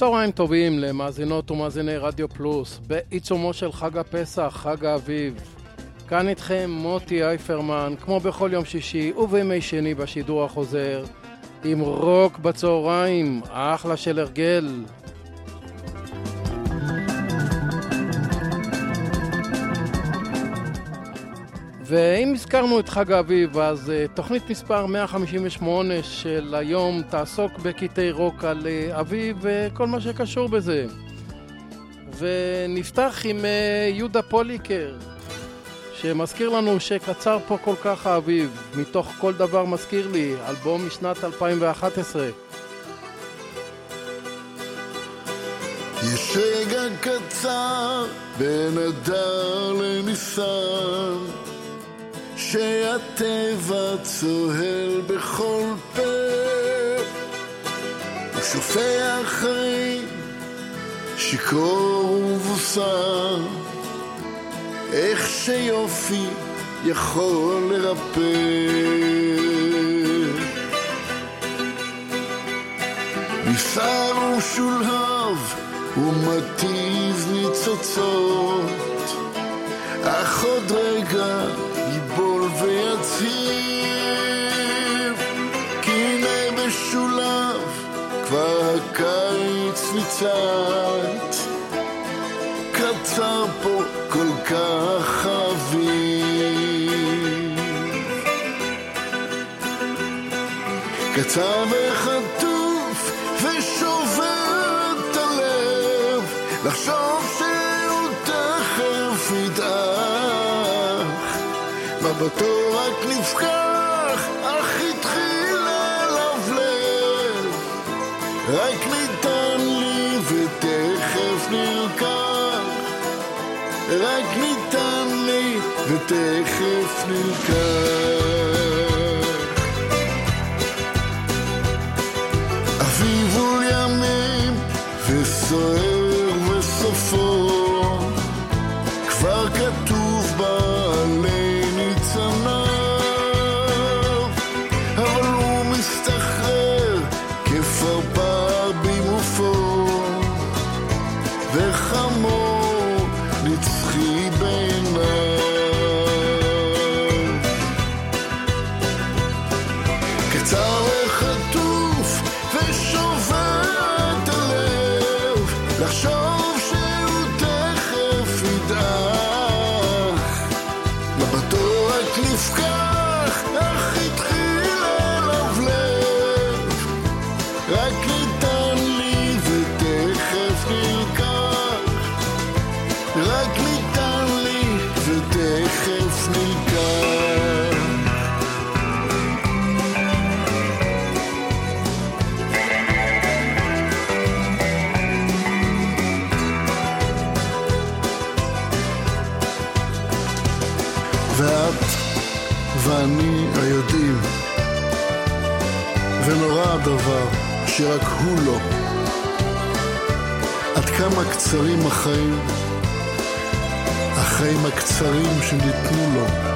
צהריים טובים למאזינות ומאזיני רדיו פלוס, בעיצומו של חג הפסח, חג האביב. כאן איתכם מוטי אייפרמן, כמו בכל יום שישי ובימי שני בשידור החוזר, עם רוק בצהריים, אחלה של הרגל. ואם הזכרנו את חג האביב, אז uh, תוכנית מספר 158 של היום תעסוק בקטעי רוק על uh, אביב וכל מה שקשור בזה. ונפתח עם uh, יהודה פוליקר, שמזכיר לנו שקצר פה כל כך האביב, מתוך כל דבר מזכיר לי, אלבום משנת 2011. יש רגע קצר בין אדר לניסן שהטבע צוהל בכל פה הוא שופע חיים שיכור ובוסר. איך שיופי יכול לרפא. ניסר ושולהב ומתיז ניצוצות אך עוד רגע ניצת קצר פה כל כך אביב. קצר וחטוף ושובר את הלב. לחשוב שהוא תכף ידעך. מבטו ותכף נלקח ואני היודעים ונורא הדבר שרק הוא לא. עד כמה קצרים החיים? החיים הקצרים שניתנו לו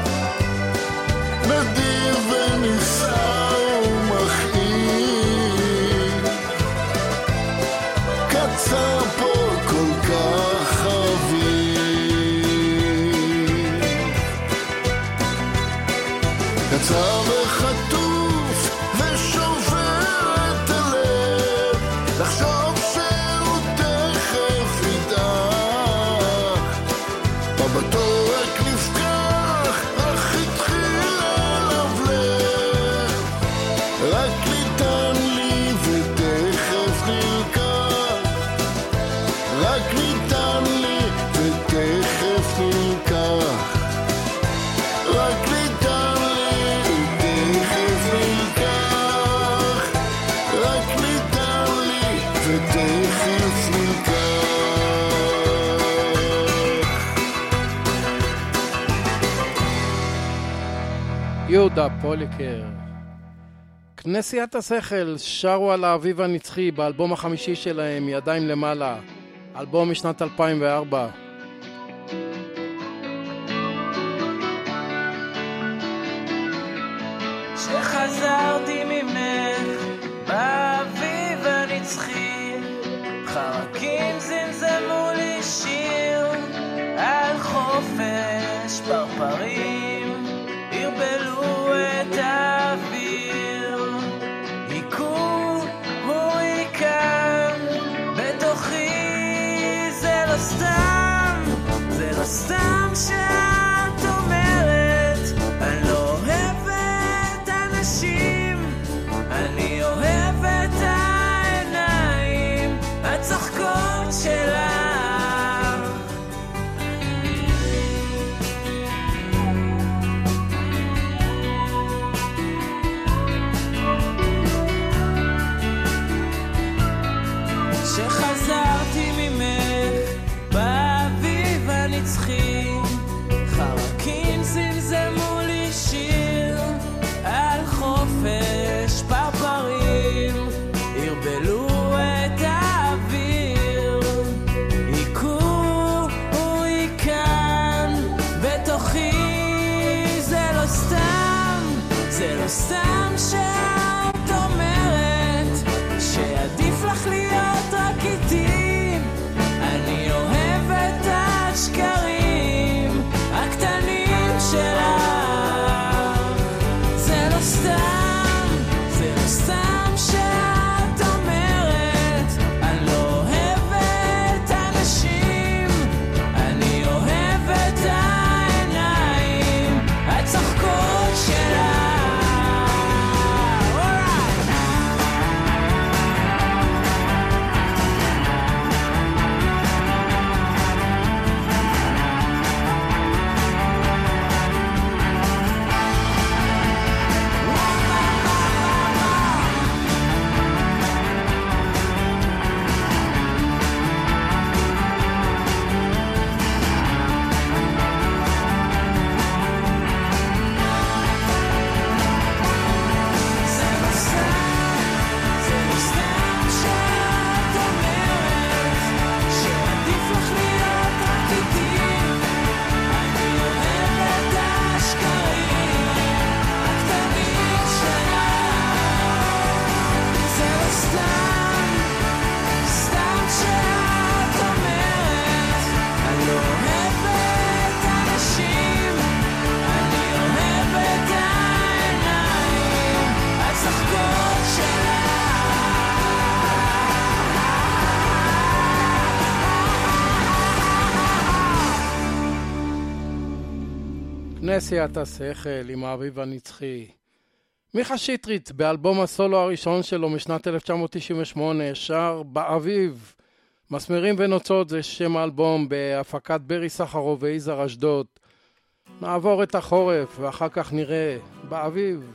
פוליקר. כנסיית השכל שרו על האביב הנצחי באלבום החמישי שלהם, ידיים למעלה, אלבום משנת 2004. כנסיית השכל עם האביב הנצחי. מיכה שטרית באלבום הסולו הראשון שלו משנת 1998 שר באביב. מסמרים ונוצות זה שם האלבום בהפקת ברי סחרוב ויזהר אשדוד. נעבור את החורף ואחר כך נראה באביב.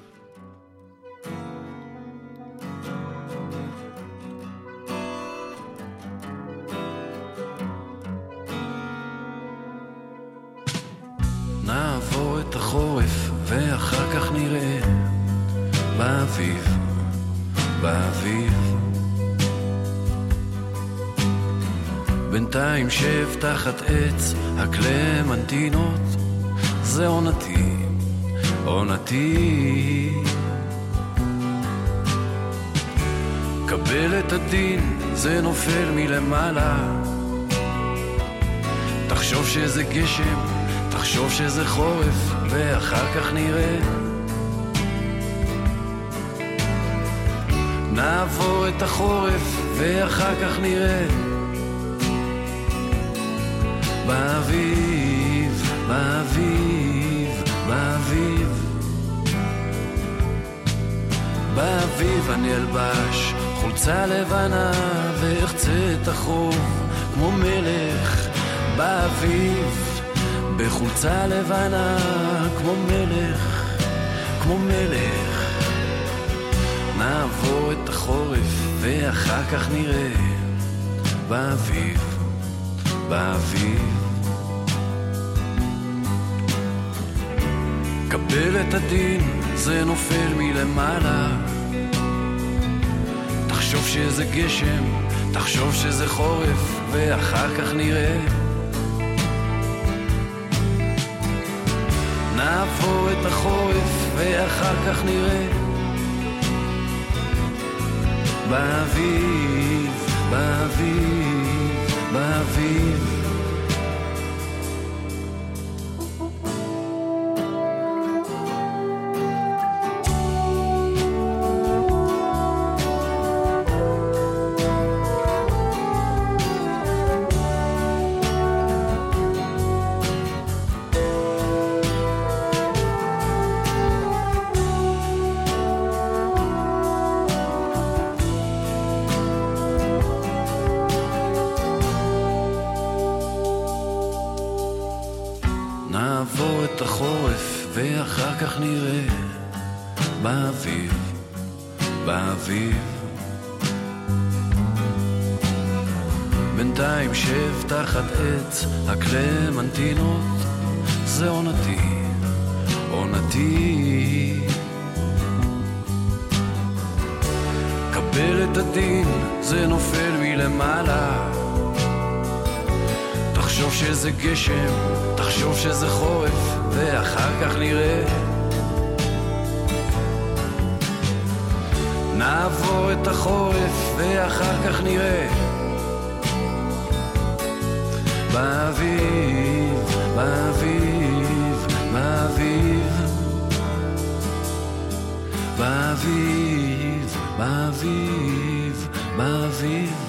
נעבור את החורף ואחר כך נראה באביב, באביב. בינתיים שב תחת עץ הקלמנטינות, זה עונתי, עונתי. קבל את הדין, זה נופל מלמעלה. תחשוב שזה גשם, תחשוב שזה חורף, ואחר כך נראה. נעבור את החורף, ואחר כך נראה. באביב, באביב, באביב. באביב אני אלבש חולצה לבנה ואחצה את החוב כמו מלך באביב בחולצה לבנה כמו מלך, כמו מלך נעבור את החורף ואחר כך נראה באביב, באביב קבל את הדין, זה נופל מלמעלה. תחשוב שזה גשם, תחשוב שזה חורף, ואחר כך נראה. נעבור את החורף, ואחר כך נראה. באביב, באביב, באביב. זה עונתי, עונתי. קבל את הדין, זה נופל מלמעלה. תחשוב שזה גשם, תחשוב שזה חורף, ואחר כך נראה. נעבור את החורף, ואחר כך נראה. באביב, באביב, באביב. באביב, באביב, באביב.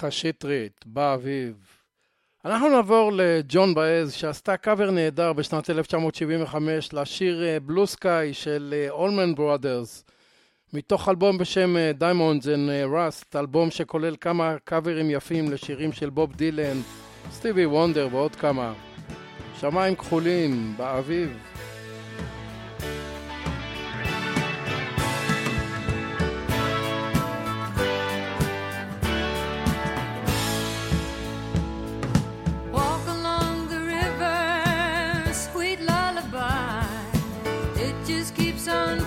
מיכה שטרית, באביב. אנחנו נעבור לג'ון באז, שעשתה קאבר נהדר בשנת 1975 לשיר בלו סקאי של אולמן ברודרס, מתוך אלבום בשם Diamonds and Rust, אלבום שכולל כמה קאברים יפים לשירים של בוב דילן, סטיבי וונדר ועוד כמה. שמיים כחולים, באביב. sun.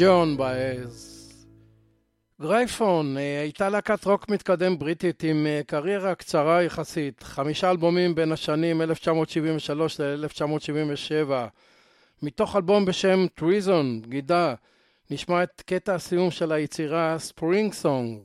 ג'ון באז. גרייפון אה, הייתה להקת רוק מתקדם בריטית עם אה, קריירה קצרה יחסית, חמישה אלבומים בין השנים 1973 ל-1977. מתוך אלבום בשם טריזון, בגידה, נשמע את קטע הסיום של היצירה ספרינג סונג.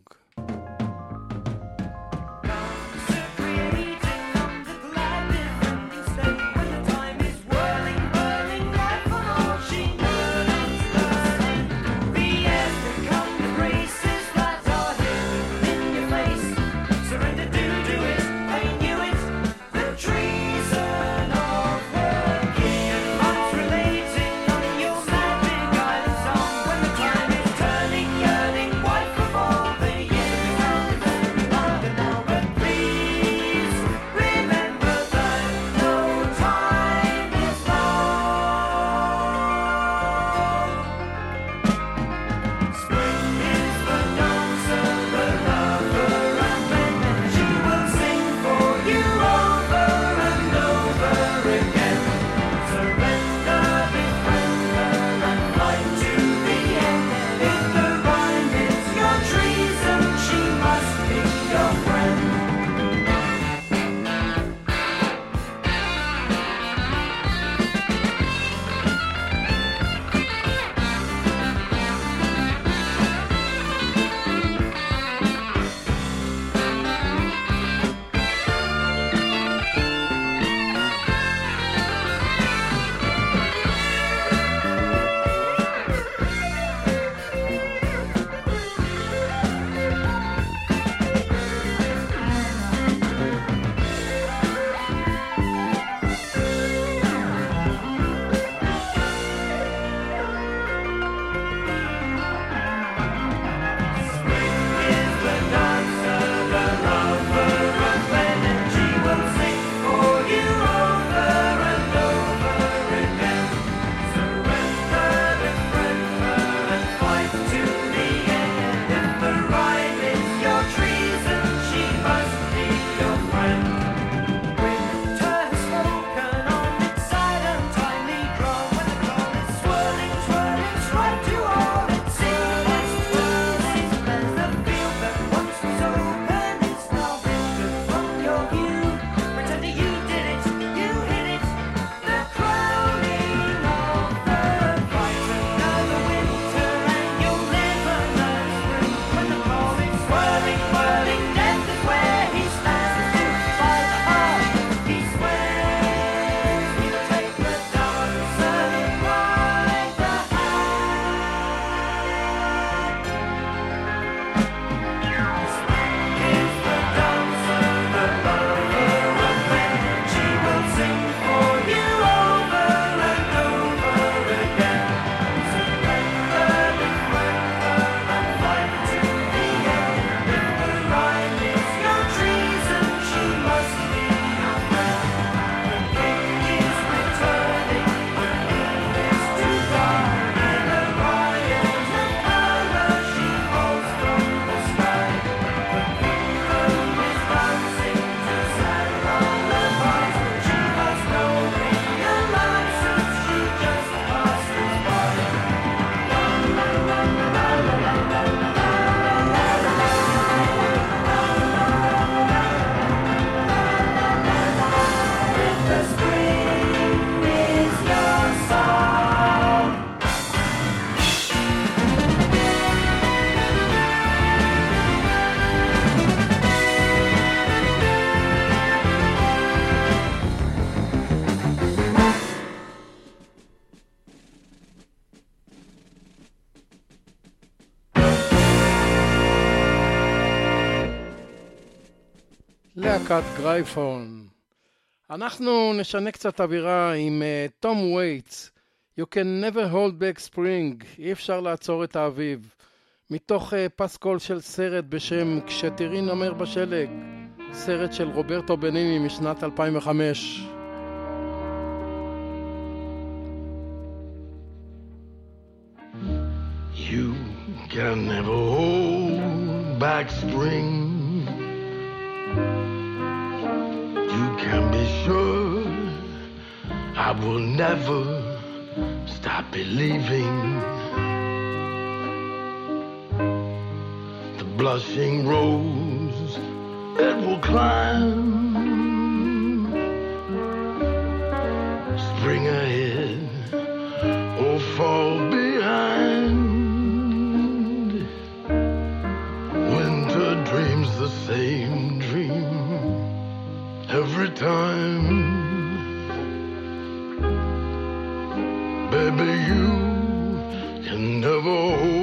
גרייפון. אנחנו נשנה קצת אווירה עם תום וייטס, You can never hold back spring, אי אפשר לעצור את האביב. מתוך אה, פסקול של סרט בשם כשתראי נמר בשלג, סרט של רוברטו בניני משנת 2005. You can never hold back spring. You can be sure I will never stop believing. The blushing rose, it will climb. Spring ahead or fall behind. Winter dreams the same dream every time. Baby, you can never hold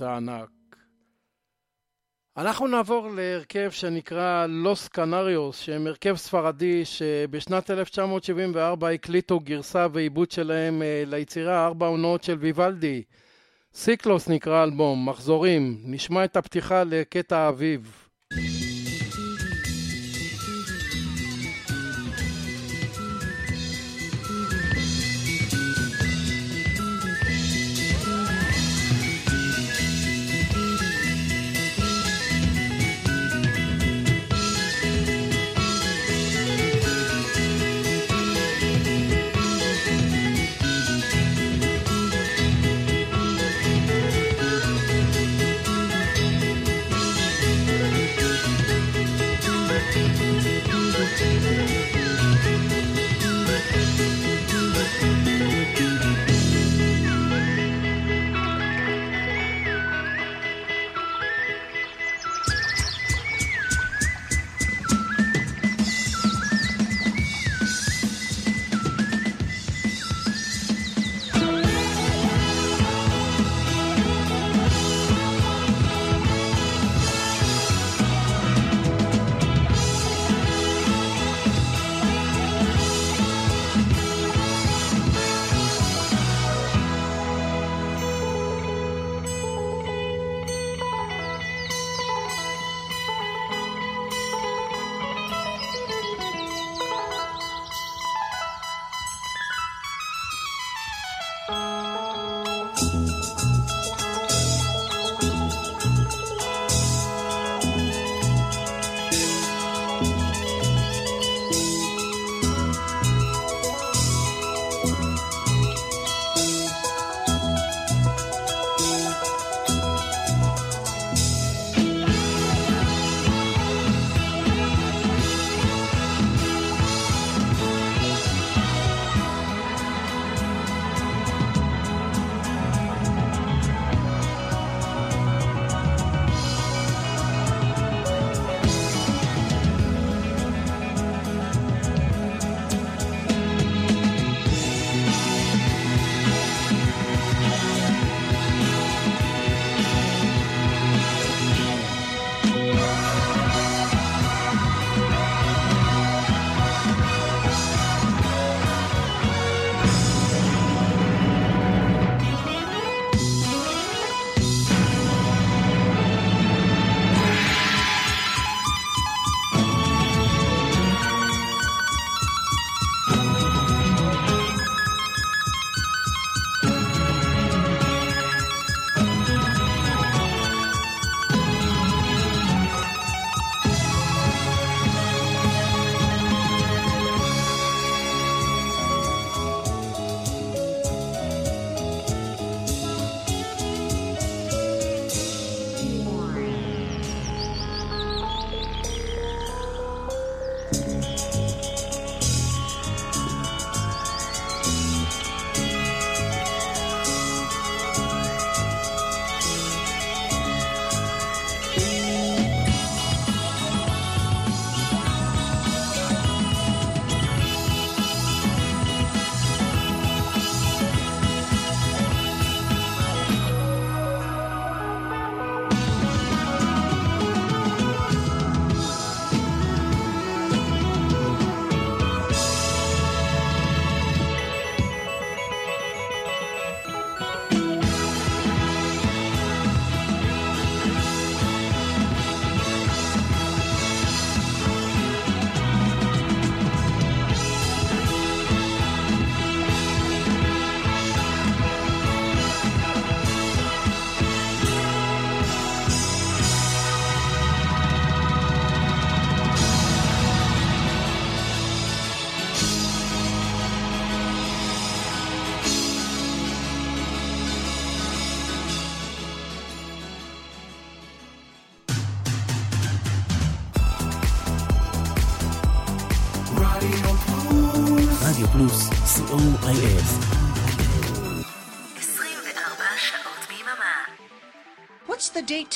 וייטס הענק. אנחנו נעבור להרכב שנקרא לוס קנריוס, שהם הרכב ספרדי שבשנת 1974 הקליטו גרסה ועיבוד שלהם אה, ליצירה ארבע עונות של ויוולדי. סיקלוס נקרא אלבום, מחזורים, נשמע את הפתיחה לקטע האביב.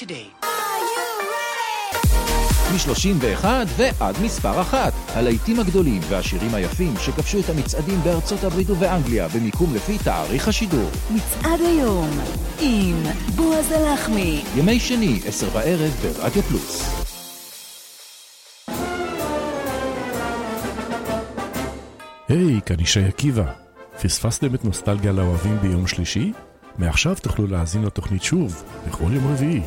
Today? מ-31 ועד מספר אחת. הלהיטים הגדולים והשירים היפים שכבשו את המצעדים בארצות הברית ובאנגליה במיקום לפי תאריך השידור. מצעד היום עם בועז הלחמי. ימי שני, עשר בערב ברדיו פלוס. היי, כאן ישי עקיבא. פספסתם את נוסטלגיה לאוהבים ביום שלישי? מעכשיו תוכלו להאזין לתוכנית שוב, בכל יום רביעי,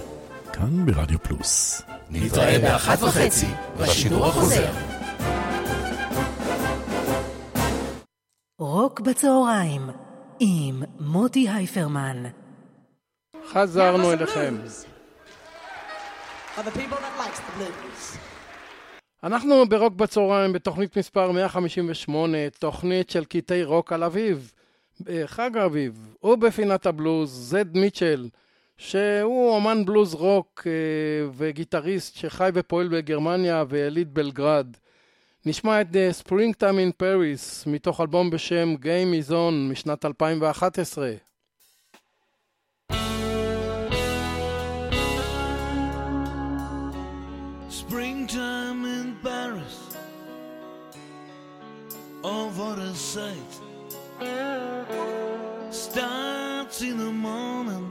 כאן ברדיו פלוס. נתראה באחת וחצי, בשידור החוזר. רוק בצהריים עם מוטי הייפרמן. חזרנו אליכם. אנחנו ברוק בצהריים בתוכנית מספר 158, תוכנית של קטעי רוק על אביב, בחג האביב, ובפינת הבלוז, זד מיטשל, שהוא אומן בלוז רוק אה, וגיטריסט שחי ופועל בגרמניה ויליד בלגרד. נשמע את The Springtime in Paris מתוך אלבום בשם Game is On משנת 2011. Springtime in Paris. Oh, what a sight. Starts in the morning.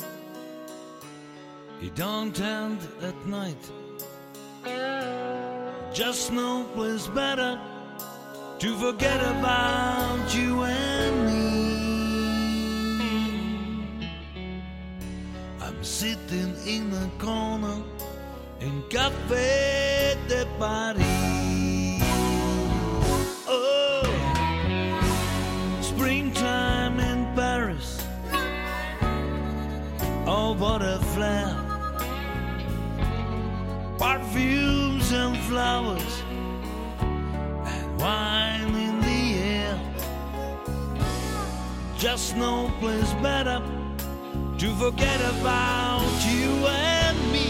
It don't end at night. Just no place better to forget about you and me. I'm sitting in a corner in Café de Paris. Oh, springtime in Paris. Oh, what a! Perfumes and flowers and wine in the air. Just no place better to forget about you and me.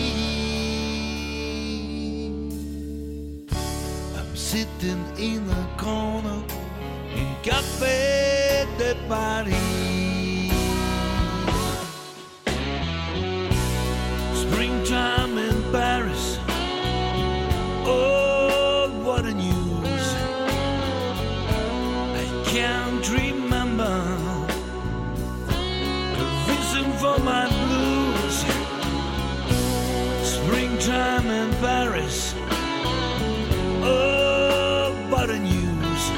I'm sitting in a corner in Café de Paris. Springtime Paris. Oh, what a news!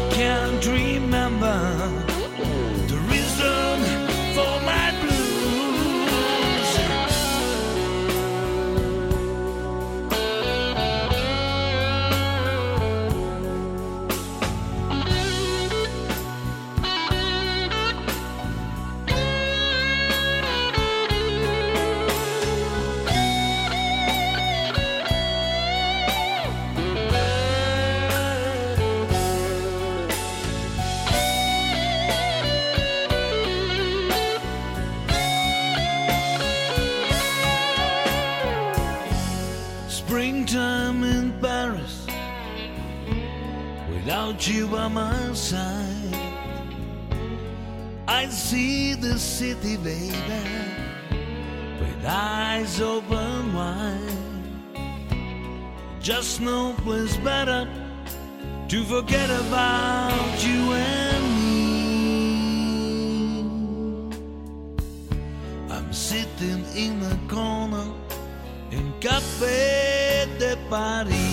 I can't remember see the city, baby, with eyes open wide. Just no place better to forget about you and me. I'm sitting in a corner in Café de Paris.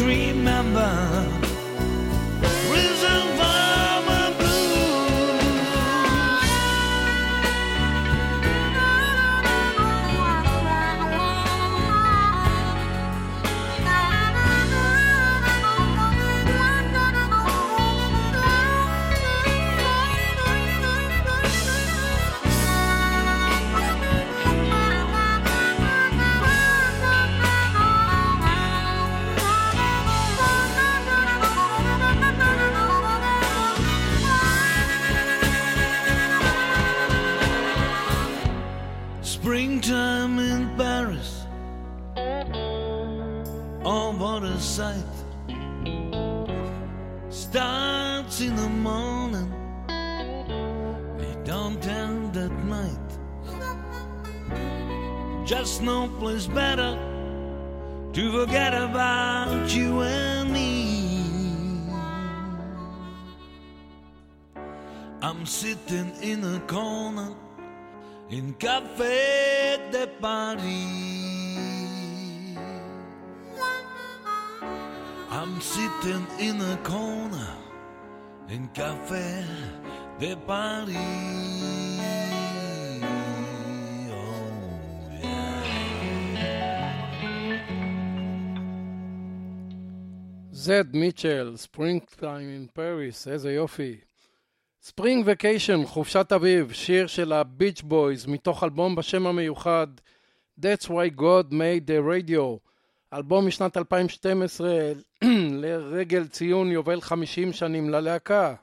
Remember in Café de Paris. I'm sitting in a corner in Café de Paris. Oh, yeah. זד Mitchell, Springtime in Paris, פריס, איזה יופי. ספרינג וקיישן, חופשת אביב, שיר של הביץ' בויז מתוך אלבום בשם המיוחד That's Why God Made the Radio, אלבום משנת 2012 לרגל ציון יובל 50 שנים ללהקה.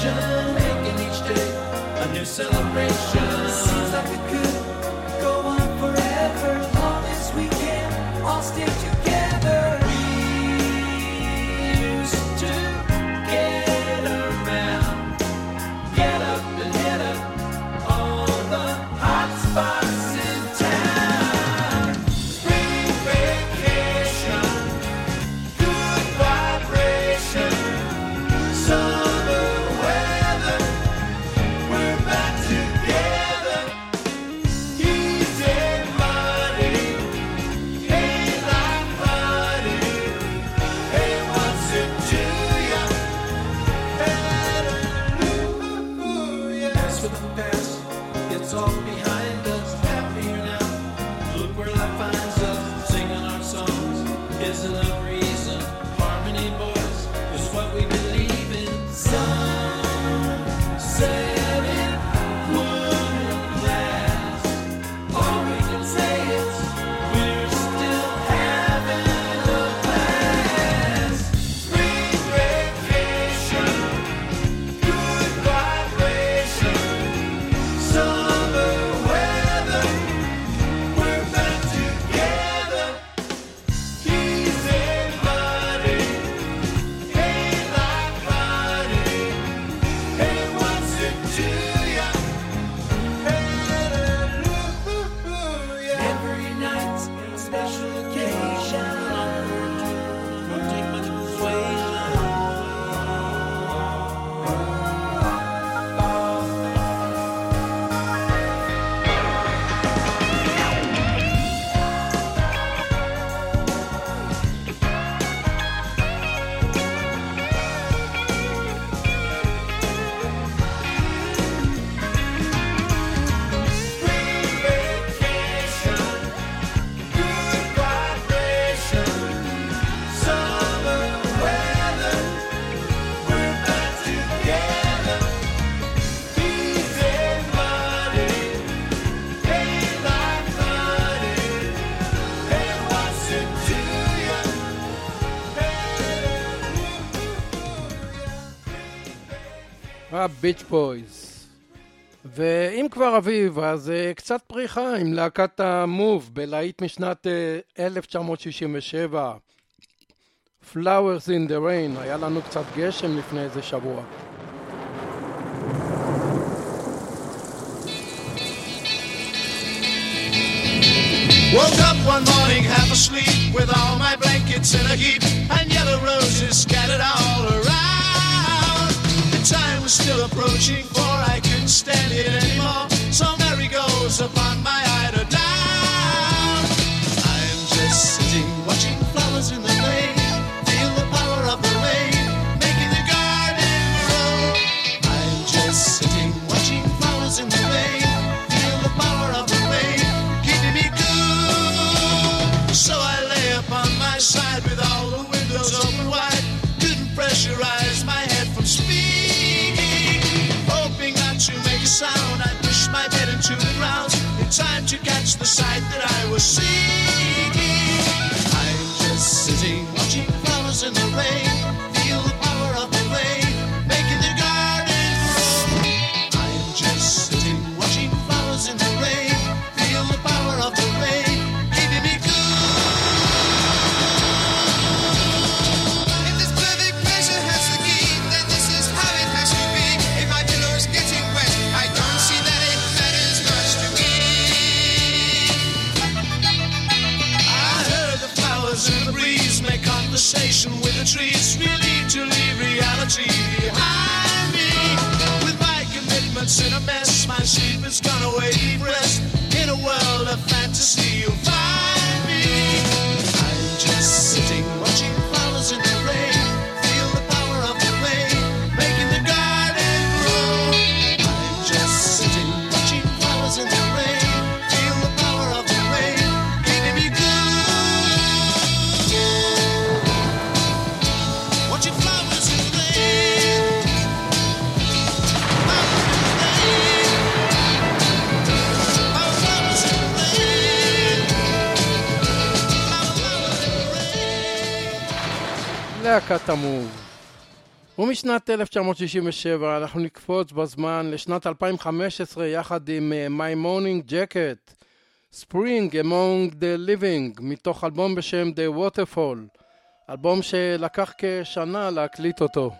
celebration, making each day a new celebration. הביץ' בויז. ואם כבר אביב, אז קצת פריחה עם להקת המוב בלהיט משנת 1967. Flowers in the Rain, היה לנו קצת גשם לפני איזה שבוע. Woke up one morning half asleep with all my blankets in a heap and yellow roses scattered all around. time was still approaching, for I couldn't stand it anymore. So Mary goes upon my the sight that I was seeing. ומשנת 1967 אנחנו נקפוץ בזמן לשנת 2015 יחד עם אה, My Morning Jacket, Spring Among the Living, מתוך אלבום בשם The Waterfall, אלבום שלקח כשנה להקליט אותו.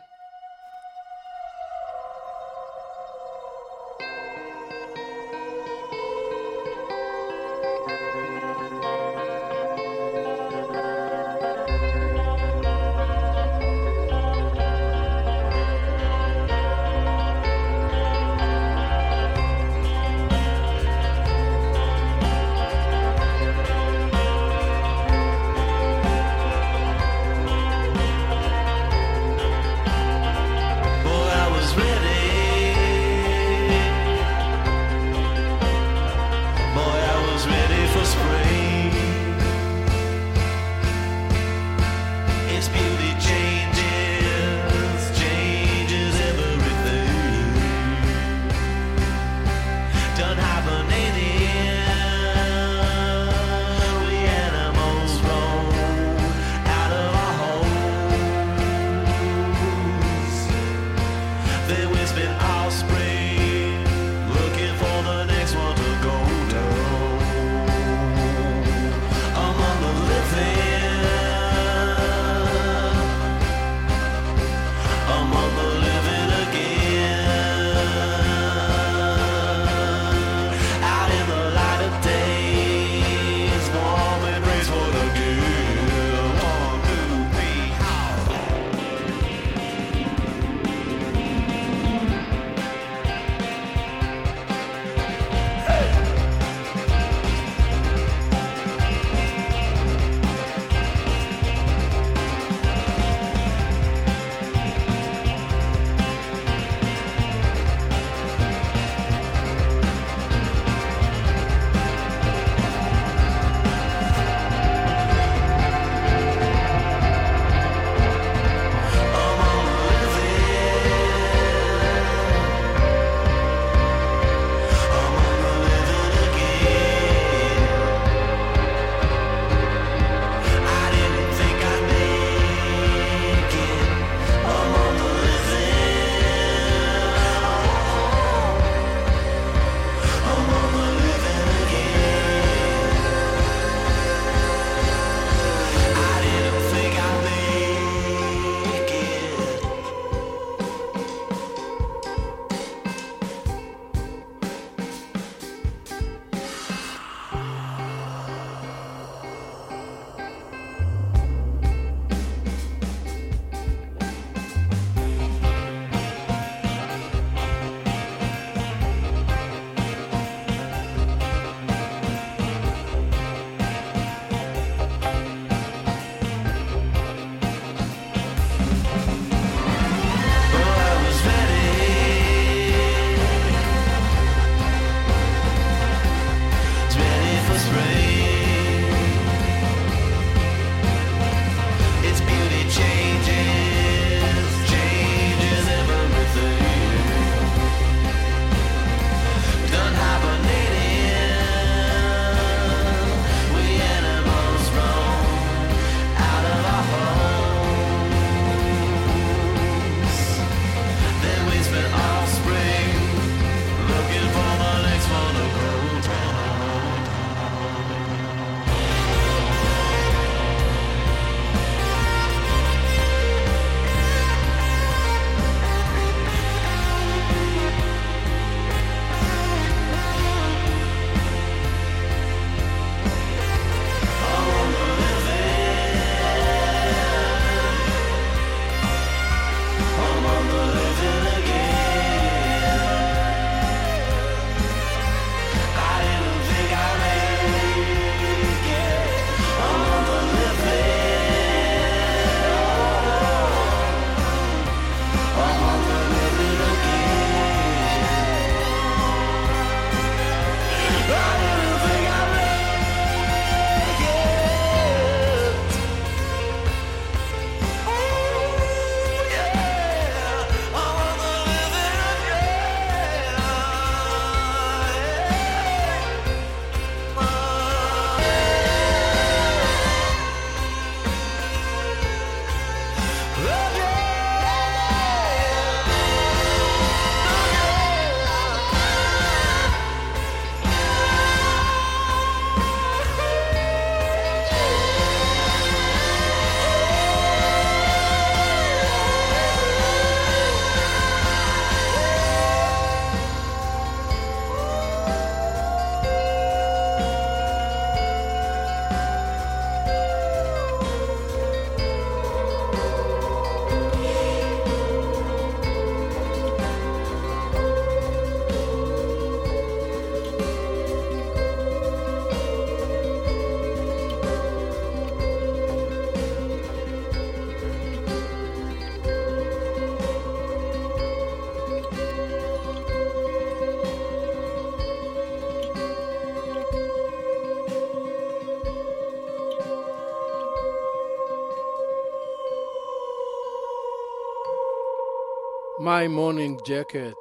My Morning Jacket.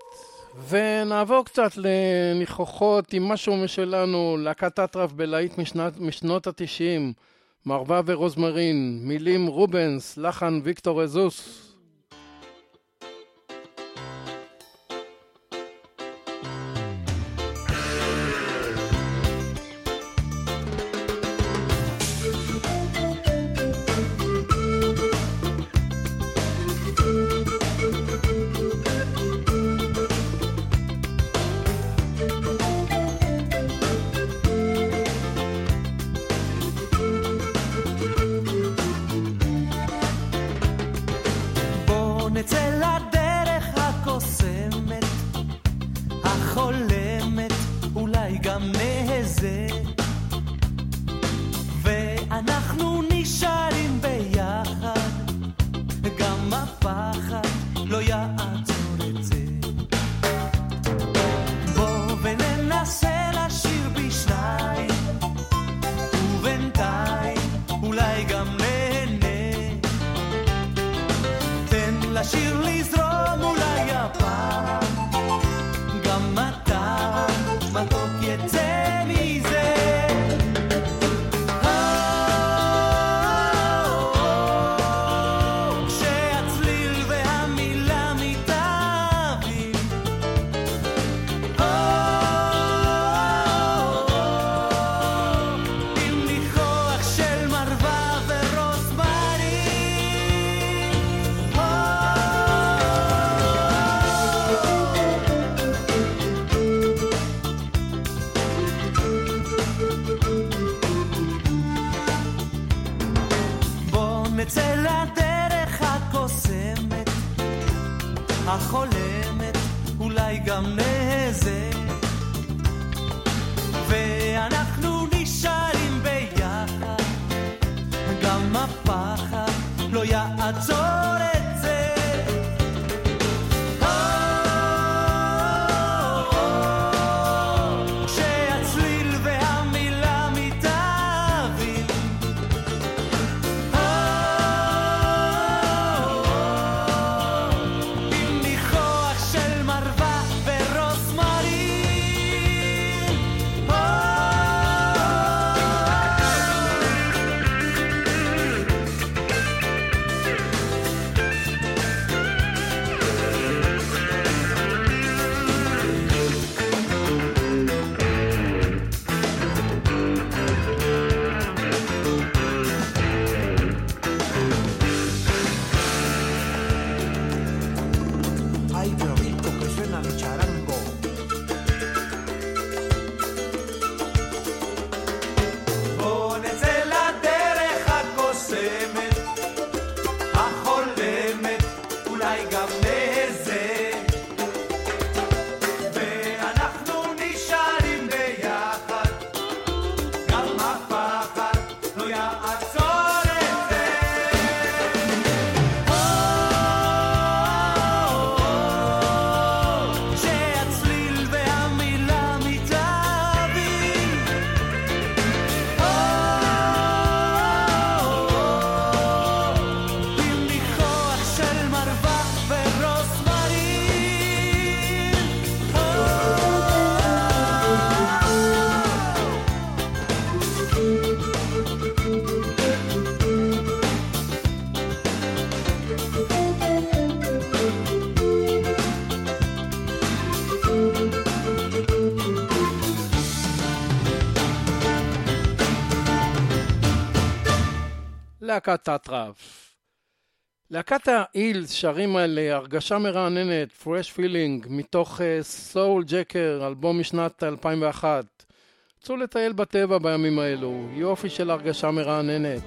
ונעבור קצת לניחוחות עם משהו משלנו, להקת אטרף בלהיט משנת, משנות התשעים, מרווה ורוזמרין, מילים רובנס, לחן ויקטור אזוס. להקת תת-רב. להקת האילס שרים על אה, הרגשה מרעננת, fresh feeling, מתוך אה, סול ג'קר, אלבום משנת 2001. צאו לטייל בטבע בימים האלו, יופי של הרגשה מרעננת.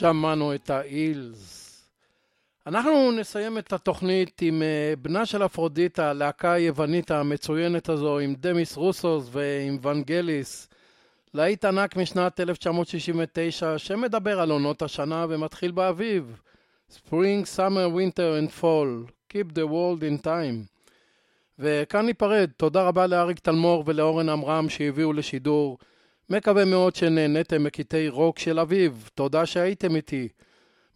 שמענו את האילס. אנחנו נסיים את התוכנית עם אה, בנה של אפרודיטה, הלהקה היוונית המצוינת הזו, עם דמיס רוסוס ועם ונגליס. להיט ענק משנת 1969, שמדבר על עונות השנה ומתחיל באביב. Spring, Summer, Winter and Fall, Keep the World in Time. וכאן ניפרד, תודה רבה לאריק תלמור ולאורן עמרם שהביאו לשידור. מקווה מאוד שנהניתם מקטעי רוק של אביב, תודה שהייתם איתי.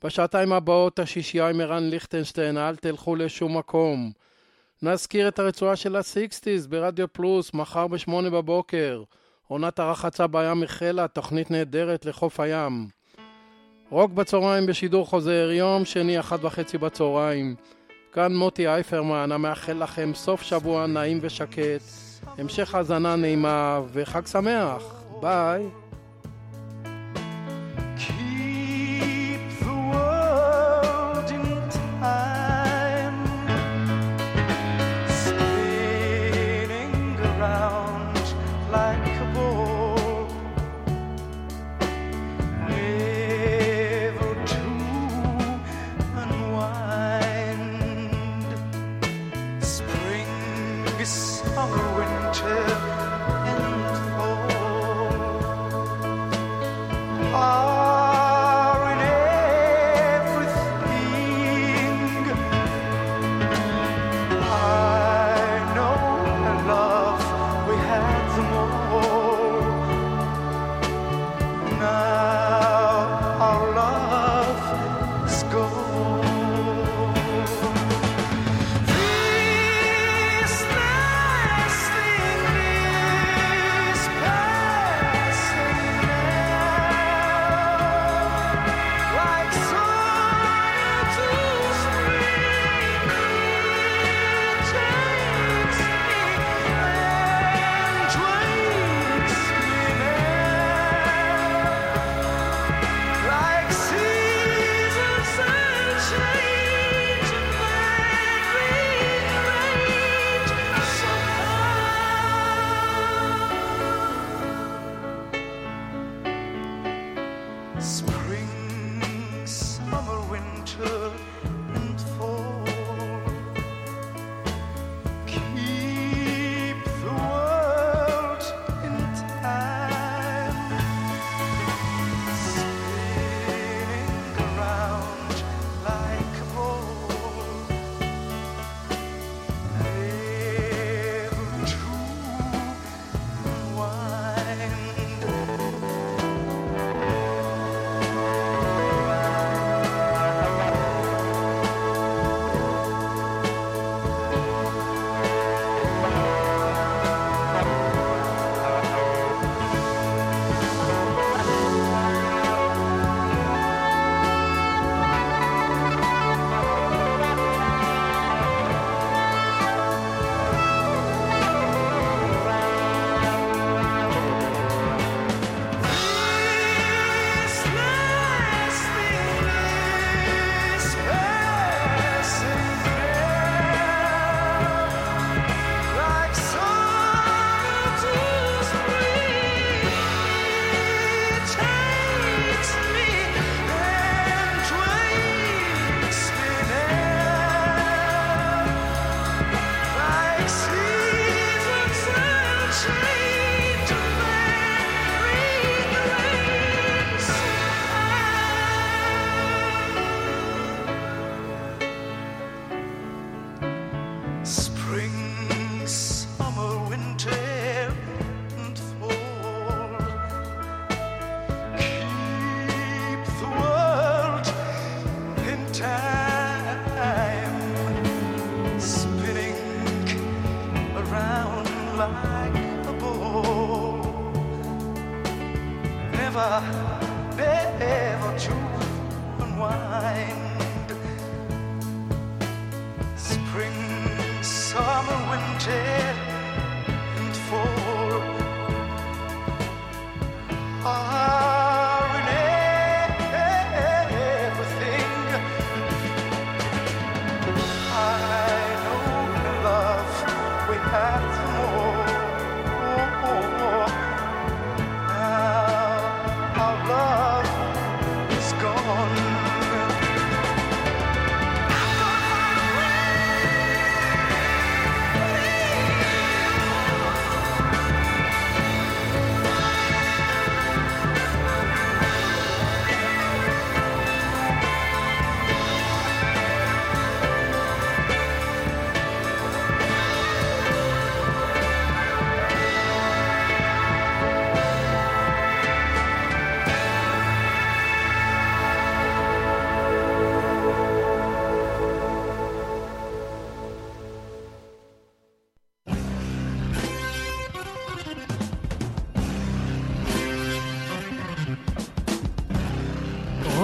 בשעתיים הבאות השישייה עם ערן ליכטנשטיין, אל תלכו לשום מקום. נזכיר את הרצועה של ה sixties ברדיו פלוס, מחר בשמונה בבוקר. עונת הרחצה בים החלה, תוכנית נהדרת לחוף הים. רוק בצהריים בשידור חוזר, יום שני אחת וחצי בצהריים. כאן מוטי אייפרמן, המאחל לכם סוף שבוע נעים ושקט, המשך האזנה נעימה וחג שמח. Bye.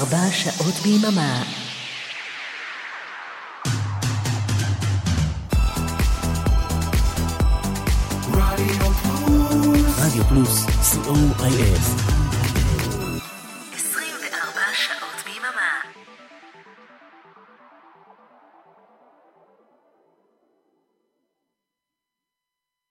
24 שעות ביממה.